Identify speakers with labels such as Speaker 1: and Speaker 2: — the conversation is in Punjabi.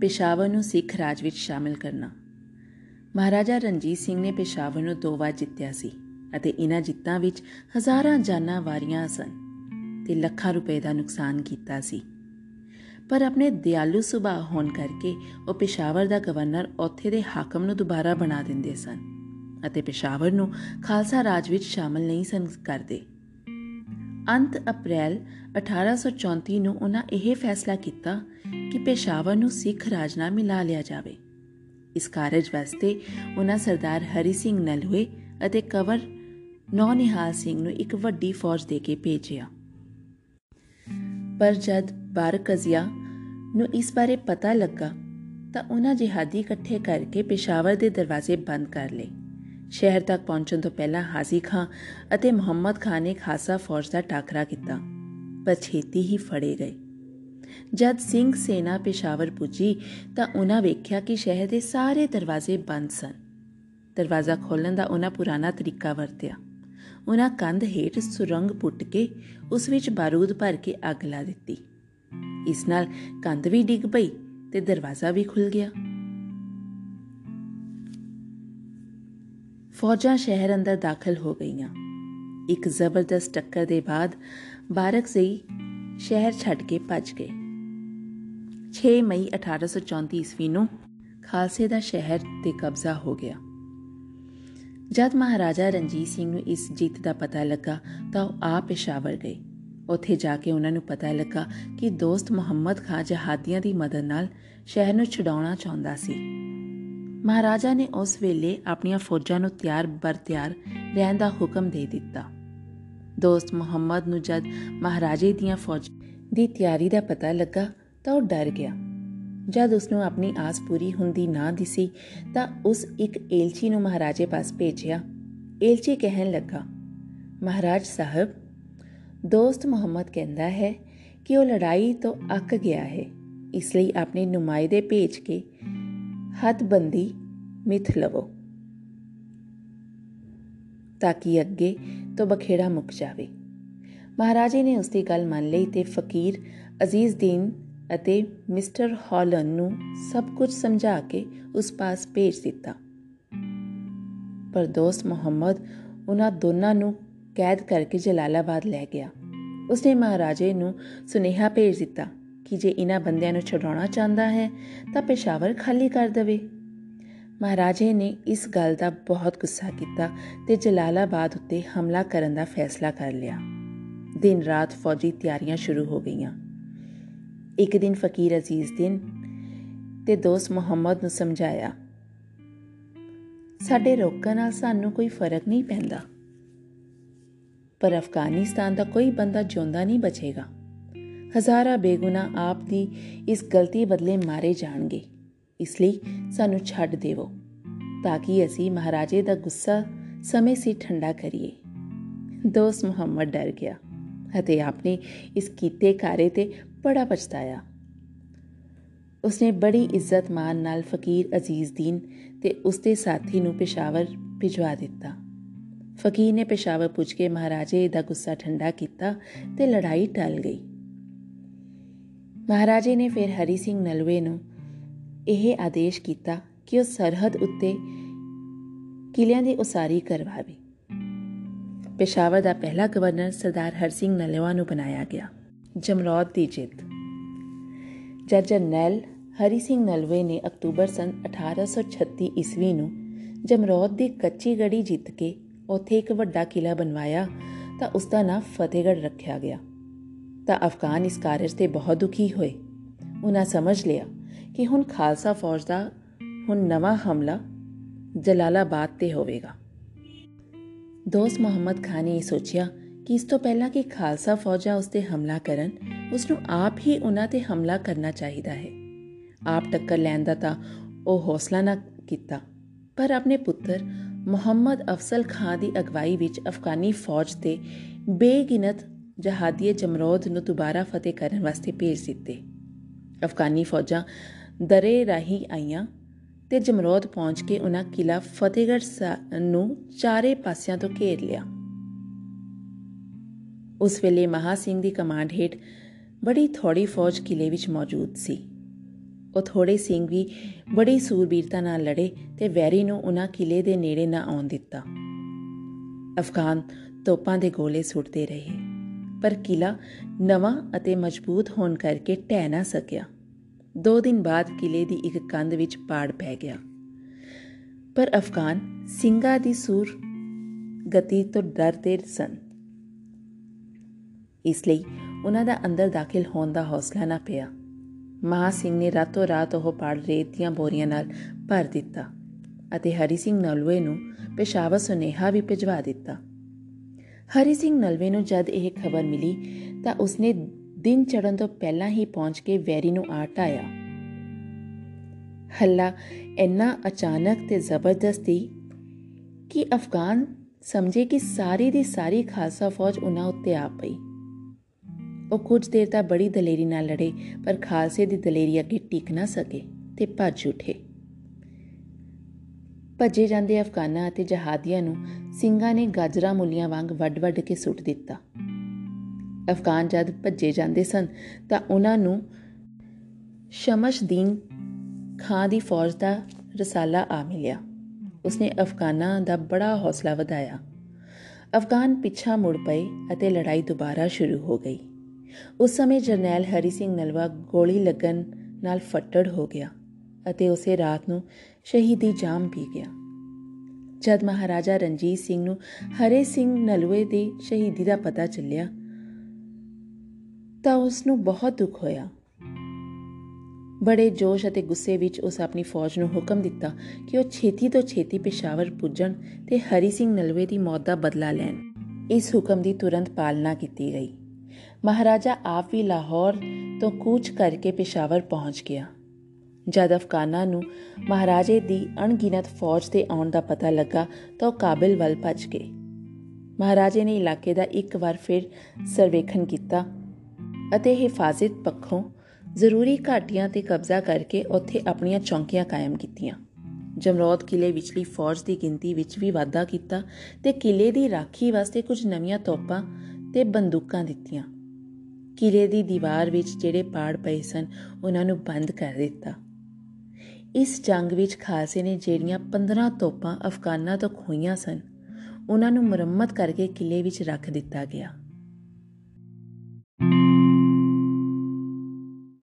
Speaker 1: ਪੇਸ਼ਾਵਰ ਨੂੰ ਸਿੱਖ ਰਾਜ ਵਿੱਚ ਸ਼ਾਮਿਲ ਕਰਨਾ। ਮਹਾਰਾਜਾ ਰਣਜੀਤ ਸਿੰਘ ਨੇ ਪੇਸ਼ਾਵਰ ਨੂੰ ਦੋ ਵਾਰ ਜਿੱਤਿਆ ਸੀ ਅਤੇ ਇਹਨਾਂ ਜਿੱਤਾਂ ਵਿੱਚ ਹਜ਼ਾਰਾਂ ਜਾਨਾਂ ਵਾਰੀਆਂ ਸਨ ਤੇ ਲੱਖਾਂ ਰੁਪਏ ਦਾ ਨੁਕਸਾਨ ਕੀਤਾ ਸੀ। ਪਰ ਆਪਣੇ ਦਿਆਲੂ ਸੁਭਾਅ ਹੋਣ ਕਰਕੇ ਉਹ ਪੇਸ਼ਾਵਰ ਦਾ ਗਵਰਨਰ ਉੱਥੇ ਦੇ ਹਾਕਮ ਨੂੰ ਦੁਬਾਰਾ ਬਣਾ ਦਿੰਦੇ ਸਨ ਅਤੇ ਪੇਸ਼ਾਵਰ ਨੂੰ ਖਾਲਸਾ ਰਾਜ ਵਿੱਚ ਸ਼ਾਮਲ ਨਹੀਂ ਸਨ ਕਰਦੇ। ਅੰਤ ਅਪ੍ਰੈਲ 1834 ਨੂੰ ਉਹਨਾਂ ਇਹ ਫੈਸਲਾ ਕੀਤਾ ਕਿ ਪੇਸ਼ਾਵਰ ਨੂੰ ਸਿੱਖ ਰਾਜ ਨਾਲ ਮਿਲਾ ਲਿਆ ਜਾਵੇ। ਇਸ ਕਾਰਜ ਵਾਸਤੇ ਉਹਨਾਂ ਸਰਦਾਰ ਹਰੀ ਸਿੰਘ ਨਲਵੇ ਅਤੇ ਕਵਰ ਨੌਨਿਹਾਲ ਸਿੰਘ ਨੂੰ ਇੱਕ ਵੱਡੀ ਫੌਜ ਦੇ ਕੇ ਭੇਜਿਆ। ਪਰ ਜਦ ਬਾਰਕਜ਼ੀਆ ਨੂੰ ਇਸ ਬਾਰੇ ਪਤਾ ਲੱਗਾ ਤਾਂ ਉਹਨਾਂ ਜਿਹਾਦੀ ਇਕੱਠੇ ਕਰਕੇ ਪੇਸ਼ਾਵਰ ਦੇ ਦਰਵਾਜ਼ੇ ਬੰਦ ਕਰ ਲਏ। ਸ਼ਹਿਰ ਤੱਕ ਪਹੁੰਚਣ ਤੋਂ ਪਹਿਲਾਂ ਹਾਜ਼ੀ ਖਾਨ ਅਤੇ ਮੁਹੰਮਦ ਖਾਨ ਨੇ ਖਾਸਾ ਫੌਜ ਦਾ ਟਾਕਰਾ ਕੀਤਾ, ਪਰ ਛੇਤੀ ਹੀ ਫੜੇ ਗਏ। ਜਦ ਸਿੰਘ ਸੈਨਾ ਪੇਸ਼ਾਵਰ ਪੁੱਜੀ, ਤਾਂ ਉਹਨਾਂ ਵੇਖਿਆ ਕਿ ਸ਼ਹਿਰ ਦੇ ਸਾਰੇ ਦਰਵਾਜ਼ੇ ਬੰਦ ਸਨ। ਦਰਵਾਜ਼ਾ ਖੋਲਣ ਦਾ ਉਹਨਾਂ ਪੁਰਾਣਾ ਤਰੀਕਾ ਵਰਤਿਆ। ਉਹਨਾਂ ਕੰਧ ਹੇਠ ਸੁਰੰਗ ਪੁੱਟ ਕੇ ਉਸ ਵਿੱਚ ਬਾਰੂਦ ਭਰ ਕੇ ਅੱਗ ਲਾ ਦਿੱਤੀ। ਇਸ ਨਾਲ ਕੰਧ ਵੀ ਡਿੱਗ ਪਈ ਤੇ ਦਰਵਾਜ਼ਾ ਵੀ ਖੁੱਲ ਗਿਆ। ਫੌਜਾਂ ਸ਼ਹਿਰ ਅੰਦਰ ਦਾਖਲ ਹੋ ਗਈਆਂ। ਇੱਕ ਜ਼ਬਰਦਸਤ ਟੱਕਰ ਦੇ ਬਾਅਦ ਬਾਰਕਜ਼ਈ ਸ਼ਹਿਰ ਛੱਡ ਕੇ ਭੱਜ ਗਏ। 6 ਮਈ 1834 ਈਸਵੀ ਨੂੰ ਖਾਲਸੇ ਦਾ ਸ਼ਹਿਰ ਤੇ ਕਬਜ਼ਾ ਹੋ ਗਿਆ। ਜਦ ਮਹਾਰਾਜਾ ਰਣਜੀਤ ਸਿੰਘ ਨੂੰ ਇਸ ਜਿੱਤ ਦਾ ਪਤਾ ਲੱਗਾ ਤਾਂ ਉਹ ਆ ਪੇਸ਼ਾਵਰ ਗਏ। ਉੱਥੇ ਜਾ ਕੇ ਉਹਨਾਂ ਨੂੰ ਪਤਾ ਲੱਗਾ ਕਿ ਦੋਸਤ ਮੁਹੰਮਦ ਖਾਨ ਜਹਾਦੀਆਂ ਦੀ ਮਦਦ ਨਾਲ ਸ਼ਹਿਰ ਨੂੰ ਛਡਾਉਣਾ ਚਾਹੁੰਦਾ ਸੀ। ਮਹਾਰਾਜਾ ਨੇ ਉਸ ਵੇਲੇ ਆਪਣੀਆਂ ਫੌਜਾਂ ਨੂੰ ਤਿਆਰ ਬਰ ਤਿਆਰ ਰਹਿਣ ਦਾ ਹੁਕਮ ਦੇ ਦਿੱਤਾ। ਦੋਸਤ ਮੁਹੰਮਦ ਨੂੰ ਜਦ ਮਹਾਰਾਜੇ ਦੀਆਂ ਫੌਜ ਦੀ ਤਿਆਰੀ ਦਾ ਪਤਾ ਲੱਗਾ ਤਾਂ ਉਹ ਡਰ ਗਿਆ। ਜਦ ਉਸ ਨੂੰ ਆਪਣੀ ਆਸ ਪੂਰੀ ਹੁੰਦੀ ਨਾ ਦਿਸੀ ਤਾਂ ਉਸ ਇੱਕ ਏਲਚੀ ਨੂੰ ਮਹਾਰਾਜੇ ਪਾਸ ਭੇਜਿਆ। ਏਲਚੀ ਕਹਿਣ ਲੱਗਾ, ਮਹਾਰਾਜ ਸਾਹਿਬ, ਦੋਸਤ ਮੁਹੰਮਦ ਕਹਿੰਦਾ ਹੈ ਕਿ ਉਹ ਲੜਾਈ ਤੋਂ ਅੱਕ ਗਿਆ ਹੈ, ਇਸ ਲਈ ਆਪਣੇ ਨੁਮਾਇੰਦੇ ਭੇਜ ਕੇ ਹੱਥਬੰਦੀ ਮਿਥ ਲਵੋ, ਤਾਂ ਕਿ ਅੱਗੇ ਤੋਂ ਬਖੇੜਾ ਮੁੱਕ ਜਾਵੇ। ਮਹਾਰਾਜੇ ਨੇ ਉਸ ਦੀ ਗੱਲ ਮੰਨ ਲਈ ਤੇ ਫਕੀਰ ਅਜ਼ੀਜ਼ ਦੀਨ ਅਤੇ ਮਿਸਟਰ ਹਾਲਨ ਨੂੰ ਸਭ ਕੁਝ ਸਮਝਾ ਕੇ ਉਸ ਪਾਸ ਭੇਜ ਦਿੱਤਾ। ਪਰ ਦੋਸਤ ਮੁਹੰਮਦ ਉਹਨਾਂ ਦੋਨਾਂ ਨੂੰ ਕੈਦ ਕਰਕੇ ਜਲਾਲਾਬਾਦ ਲੈ ਗਿਆ। ਉਸਨੇ ਮਹਾਰਾਜੇ ਨੂੰ ਸੁਨੇਹਾ ਭੇਜ ਦਿੱਤਾ ਕਿ ਜੇ ਇਹਨਾਂ ਬੰਦਿਆਂ ਨੂੰ ਛਡਾਉਣਾ ਚਾਹੁੰਦਾ ਹੈ, ਤਾਂ ਪੇਸ਼ਾਵਰ ਖਾਲੀ ਕਰ ਦੇਵੇ। ਮਹਾਰਾਜੇ ਨੇ ਇਸ ਗੱਲ ਦਾ ਬਹੁਤ ਗੁੱਸਾ ਕੀਤਾ ਤੇ ਜਲਾਲਾਬਾਦ ਉੱਤੇ ਹਮਲਾ ਕਰਨ ਦਾ ਫੈਸਲਾ ਕਰ ਲਿਆ। ਦਿਨ ਰਾਤ ਫੌਜੀ ਤਿਆਰੀਆਂ ਸ਼ੁਰੂ ਹੋ ਗਈਆਂ। ਇੱਕ ਦਿਨ ਫਕੀਰ ਅਜ਼ੀਜ਼ ਦਿਨ ਤੇ ਦੋਸਤ ਮੁਹੰਮਦ ਨੂੰ ਸਮਝਾਇਆ, ਸਾਡੇ ਰੋਕਣ ਨਾਲ ਸਾਨੂੰ ਕੋਈ ਫ਼ਰਕ ਨਹੀਂ ਪੈਂਦਾ। ਪਰ ਅਫਗਾਨਿਸਤਾਨ ਦਾ ਕੋਈ ਬੰਦਾ ਜਿਉਂਦਾ ਨਹੀਂ ਬਚੇਗਾ। ਹਜ਼ਾਰਾਂ ਬੇਗੁਨਾ ਆਪ ਦੀ ਇਸ ਗਲਤੀ ਬਦਲੇ ਮਾਰੇ ਜਾਣਗੇ। ਇਸ ਲਈ ਸਾਨੂੰ ਛੱਡ ਦੇਵੋ, ਤਾਂ ਕਿ ਅਸੀਂ ਮਹਾਰਾਜੇ ਦਾ ਗੁੱਸਾ ਸਮੇਂ ਸਿਰ ਠੰਡਾ ਕਰੀਏ। ਦੋਸਤ ਮੁਹੰਮਦ ਡਰ ਗਿਆ ਅਤੇ ਆਪਣੇ ਇਸ ਕੀਤੇ ਕਾਰੇ ਤੇ ਬੜਾ ਪਛਤਾਇਆ। ਉਸਨੇ ਬੜੀ ਇੱਜ਼ਤ ਮਾਨ ਨਾਲ ਫਕੀਰ ਅਜ਼ੀਜ਼ ਦੀਨ ਤੇ ਉਸਦੇ ਸਾਥੀ ਨੂੰ ਪੇਸ਼ਾਵਰ ਭਿਜਵਾ ਦਿੱਤਾ। ਫਕੀਰ ਨੇ ਪੇਸ਼ਾਵਰ ਪੁੱਛ ਕੇ ਮਹਾਰਾਜੇ ਦਾ ਗੁੱਸਾ ਠੰਡਾ ਕੀਤਾ ਤੇ ਲੜਾਈ ਟਲ ਗਈ। ਮਹਾਰਾਜੇ ਨੇ ਫਿਰ ਹਰੀ ਸਿੰਘ ਨਲਵੇ ਨੂੰ ਇਹ ਆਦੇਸ਼ ਕੀਤਾ ਕਿ ਉਹ ਸਰਹੱਦ ਉੱਤੇ ਕਿਲਿਆਂ ਦੀ ਉਸਾਰੀ ਕਰਵਾਵੇ। ਪੇਸ਼ਾਵਰ ਦਾ ਪਹਿਲਾ ਗਵਰਨਰ ਸਰਦਾਰ ਹਰ ਸਿੰਘ ਨਲਵਾ ਨੂੰ ਬਣਾਇਆ ਗਿਆ। ਜਮਰੌਦ ਦੀ ਜਿੱਤ। ਜਦ ਜਰਨੈਲ ਹਰੀ ਸਿੰਘ ਨਲਵੇ ਨੇ ਅਕਤੂਬਰ ਸਨ 1836 ਈਸਵੀ ਨੂੰ ਜਮਰੌਦ ਦੀ ਕੱਚੀ ਗੜੀ ਜਿੱਤ ਕੇ ਉੱਥੇ ਇੱਕ ਵੱਡਾ ਕਿਲਾ ਬਣਵਾਇਆ ਤਾਂ ਉਸ ਦਾ ਨਾਮ ਫਤਿਹਗੜ੍ਹ ਰੱਖਿਆ ਗਿਆ। ਤਾਂ ਅਫਗਾਨ ਇਸ ਕਾਰਜ ਤੇ ਬਹੁਤ ਦੁਖੀ ਹੋਏ। ਉਹਨਾਂ ਸਮਝ ਲਿਆ ਕਿ ਹੁਣ ਖਾਲਸਾ ਫੌਜ ਦਾ ਹੁਣ ਨਵਾਂ ਹਮਲਾ ਜਲਾਲਾਬਾਦ ਤੇ ਹੋਵੇਗਾ। ਦੋਸਤ ਮੁਹੰਮਦ ਖਾਨ ਨੇ ਸੋਚਿਆ ਕਿ ਇਸ ਤੋਂ ਪਹਿਲਾਂ ਕਿ ਖਾਲਸਾ ਫੌਜਾਂ ਉਸ ਤੇ ਹਮਲਾ ਕਰਨ ਉਸ ਨੂੰ ਆਪ ਹੀ ਉਹਨਾਂ ਤੇ ਹਮਲਾ ਕਰਨਾ ਚਾਹੀਦਾ ਹੈ। ਆਪ ਟੱਕਰ ਲੈਣ ਦਾ ਤਾਂ ਉਹ ਹੌਸਲਾ ਨਾ ਕੀਤਾ, ਪਰ ਆਪਣੇ ਪੁੱਤਰ ਮੁਹੰਮਦ ਅਫਸਲ ਖਾਨ ਦੀ ਅਗਵਾਈ ਵਿੱਚ ਅਫਗਾਨੀ ਫੌਜ ਤੇ ਬੇਗਿਨਤ ਜਹਾਦੀਏ ਜਮਰੋਦ ਨੂੰ ਦੁਬਾਰਾ ਫਤਿਹ ਕਰਨ ਵਾਸਤੇ ਭੇਜ ਦਿੱਤੇ। ਅਫਗਾਨੀ ਫੌਜਾਂ ਦਰੇ ਰਾਹੀ ਆਈਆਂ ਤੇ ਜਮਰੋਦ ਪਹੁੰਚ ਕੇ ਉਹਨਾਂ ਕਿਲਾ ਫਤਿਹਗੜ੍ਹ ਨੂੰ ਚਾਰੇ ਪਾਸਿਆਂ ਤੋਂ ਘੇਰ ਲਿਆ। ਉਸ ਵੇਲੇ ਮਹਾ ਸਿੰਘ ਦੀ ਕਮਾਂਡ ਹੇਠ ਬੜੀ ਥੋੜੀ ਫੌਜ ਕਿਲੇ ਵਿੱਚ ਮੌਜੂਦ ਸੀ। ਉਹ ਥੋੜੇ ਸਿੰਘ ਵੀ ਬੜੀ ਸੂਰਬੀਰਤਾ ਨਾਲ ਲੜੇ ਤੇ ਵੈਰੀ ਨੂੰ ਉਹਨਾਂ ਕਿਲੇ ਦੇ ਨੇੜੇ ਨਾ ਆਉਣ ਦਿੱਤਾ। ਅਫਗਾਨ ਤੋਪਾਂ ਦੇ ਗੋਲੇ ਸੁੱਟਦੇ ਰਹੇ। ਪਰ ਕਿਲਾ ਨਵਾਂ ਅਤੇ ਮਜ਼ਬੂਤ ਹੋਣ ਕਰਕੇ ਟਹਿ ਨਾ ਸਕਿਆ। ਦੋ ਦਿਨ ਬਾਅਦ ਕਿਲੇ ਦੀ ਇੱਕ ਕੰਧ ਵਿੱਚ ਪਾੜ ਪੈ ਗਿਆ। ਪਰ ਅਫਗਾਨ ਸਿੰਘਾਂ ਦੀ ਸੂਰ ਗਤੀ ਤੋਂ ਡਰਦੇ ਸਨ। ਇਸ ਲਈ ਉਹਨਾਂ ਦਾ ਅੰਦਰ ਦਾਖਲ ਹੋਣ ਦਾ ਹੌਸਲਾ ਨਾ ਪਿਆ। ਮਹਾ ਸਿੰਘ ਨੇ ਰਾਤੋਂ ਰਾਤ ਉਹ ਪਾੜ ਰੇਤ ਦੀਆਂ ਬੋਰੀਆਂ ਨਾਲ ਭਰ ਦਿੱਤਾ ਅਤੇ ਹਰੀ ਸਿੰਘ ਨਲਵੇ ਨੂੰ ਪੇਸ਼ਾਵਰ ਸੁਨੇਹਾ ਵੀ ਭਿਜਵਾ ਦਿੱਤਾ। ਹਰੀ ਸਿੰਘ ਨਲਵੇ ਨੂੰ ਜਦ ਇਹ ਖਬਰ ਮਿਲੀ ਤਾਂ ਉਸਨੇ ਦਿਨ ਚੜਨ ਤੋਂ ਪਹਿਲਾਂ ਹੀ ਪਹੁੰਚ ਕੇ ਵੈਰੀ ਨੂੰ ਆ ਟਾਇਆ ਹੱਲਾ, ਇੰਨਾ ਅਚਾਨਕ ਤੇ ਜ਼ਬਰਦਸਤੀ ਕਿ ਅਫਗਾਨ ਸਮਝੇ ਕਿ ਸਾਰੀ ਦੀ ਸਾਰੀ ਖਾਲਸਾ ਫੌਜ ਉਹਨਾਂ ਉੱਤੇ ਆ ਪਈ। ਉਹ ਕੁਝ ਦੇਰ ਤੱਕ ਬੜੀ ਦਲੇਰੀ ਨਾਲ ਲੜੇ, ਪਰ ਖਾਲਸੇ ਦੀ ਦਲੇਰੀ ਅੱਗੇ ਟਿਕ ਨਾ ਸਕੇ ਤੇ ਭੱਜ ਉਠੇ। ਭੱਜੇ ਜਾਂਦੇ ਅਫਗਾਨਾਂ ਅਤੇ ਜਹਾਦੀਆਂ ਨੂੰ ਸਿੰਘਾਂ ਨੇ ਗਾਜਰਾ ਮੁੱਲੀਆਂ ਵਾਂਗ ਵੱਡ-ਵੱਡ ਕੇ ਸੁੱਟ ਦਿੱਤਾ। ਅਫਗਾਨ ਜਦ ਭੱਜੇ ਜਾਂਦੇ ਸਨ ਤਾਂ ਉਹਨਾਂ ਨੂੰ ਸ਼ਮਸ਼ਦੀਨ ਖਾਂ ਦੀ ਫੌਜ ਦਾ ਰਸਾਲਾ ਆ ਮਿਲਿਆ। ਉਸਨੇ ਅਫਗਾਨਾਂ ਦਾ ਬੜਾ ਹੌਸਲਾ ਵਧਾਇਆ। ਅਫਗਾਨ ਪਿੱਛਾ ਮੁੜ ਪਏ ਅਤੇ ਲੜਾਈ ਦੁਬਾਰਾ ਸ਼ੁਰੂ ਹੋ ਗਈ। ਉਸ ਸਮੇਂ ਜਰਨੈਲ ਹਰੀ ਸਿੰਘ ਨਲਵਾ ਗੋਲੀ ਲੱਗਣ ਨਾਲ ਫੱਟੜ ਹੋ ਗਿਆ ਅਤੇ ਉਸੇ ਰਾਤ ਨੂੰ ਸ਼ਹੀਦੀ ਜਾਮ ਪੀ ਗਿਆ। ਜਦ ਮਹਾਰਾਜਾ ਰਣਜੀਤ ਸਿੰਘ ਨੂੰ ਹਰੇ ਸਿੰਘ ਨਲਵੇ ਦੀ ਸ਼ਹੀਦੀ ਦਾ ਪਤਾ ਚੱਲਿਆ, ਤਾਂ ਉਸ ਨੂੰ ਬਹੁਤ ਦੁੱਖ ਹੋਇਆ। ਬੜੇ ਜੋਸ਼ ਅਤੇ ਗੁੱਸੇ ਵਿੱਚ ਉਸ ਆਪਣੀ ਫੌਜ ਨੂੰ ਹੁਕਮ ਦਿੱਤਾ ਕਿ ਉਹ ਛੇਤੀ ਤੋਂ ਛੇਤੀ ਪੇਸ਼ਾਵਰ ਪੁੱਜਣ ਤੇ ਹਰੀ ਸਿੰਘ ਨਲਵੇ ਦੀ ਮੌਤ ਦਾ ਬਦਲਾ ਲੈਣ। ਇਸ ਹੁਕਮ ਦੀ ਤੁਰੰਤ ਪਾਲਣਾ ਕੀਤੀ ਗਈ। ਮਹਾਰਾਜਾ ਆਪ ਵੀ ਲਾਹੌਰ ਤੋਂ ਕੂਚ ਕਰਕੇ ਪੇਸ਼ਾਵਰ ਪਹੁੰਚ ਗਿਆ। ਜਦ ਅਫਗਾਨਾਂ ਨੂੰ ਮਹਾਰਾਜੇ ਦੀ ਅਣਗਿਣਤ ਫੌਜ ਦੇ ਆਉਣ ਦਾ ਪਤਾ ਲੱਗਾ ਤਾਂ ਉਹ ਕਾਬਲ ਵੱਲ ਭੱਜ ਗਏ। ਮਹਾਰਾਜੇ ਨੇ ਇਲਾਕੇ ਦਾ ਇੱਕ ਵਾਰ ਫਿਰ ਸਰਵੇਖਣ ਕੀਤਾ ਅਤੇ ਹਿਫਾਜ਼ਤ ਪੱਖੋਂ ਜ਼ਰੂਰੀ ਘਾਟੀਆਂ ਤੇ ਕਬਜ਼ਾ ਕਰਕੇ ਉੱਥੇ ਆਪਣੀਆਂ ਚੌਂਕੀਆਂ ਕਾਇਮ ਕੀਤੀਆਂ। ਜਮਰੌਦ ਕਿਲੇ ਵਿਚਲੀ ਫੌਜ ਦੀ ਗਿਣਤੀ ਵਿੱਚ ਵੀ ਵਾਧਾ ਕੀਤਾ ਤੇ ਕਿਲੇ ਦੀ ਰਾਖੀ ਵਾਸਤੇ ਕੁਝ ਨਵੀਆਂ ਤੋਪਾਂ ਤੇ ਬੰਦੂਕਾਂ ਦਿੱਤੀਆਂ। ਕਿਲੇ ਦੀ ਦੀਵਾਰ ਵਿੱਚ ਜਿਹੜੇ ਪਾੜ ਪਏ ਸਨ, ਉਹਨਾਂ ਨੂੰ ਬੰਦ ਕਰ ਦਿੱਤਾ। ਇਸ ਜੰਗ ਵਿੱਚ ਖਾਲਸੇ ਨੇ ਜਿਹੜੀਆਂ 15 ਤੋਪਾਂ ਅਫਗਾਨਾਂ ਤੋਂ ਖੋਈਆਂ ਸਨ, ਉਹਨਾਂ ਨੂੰ ਮੁਰੰਮਤ ਕਰਕੇ ਕਿਲੇ ਵਿੱਚ ਰੱਖ ਦਿੱਤਾ ਗਿਆ।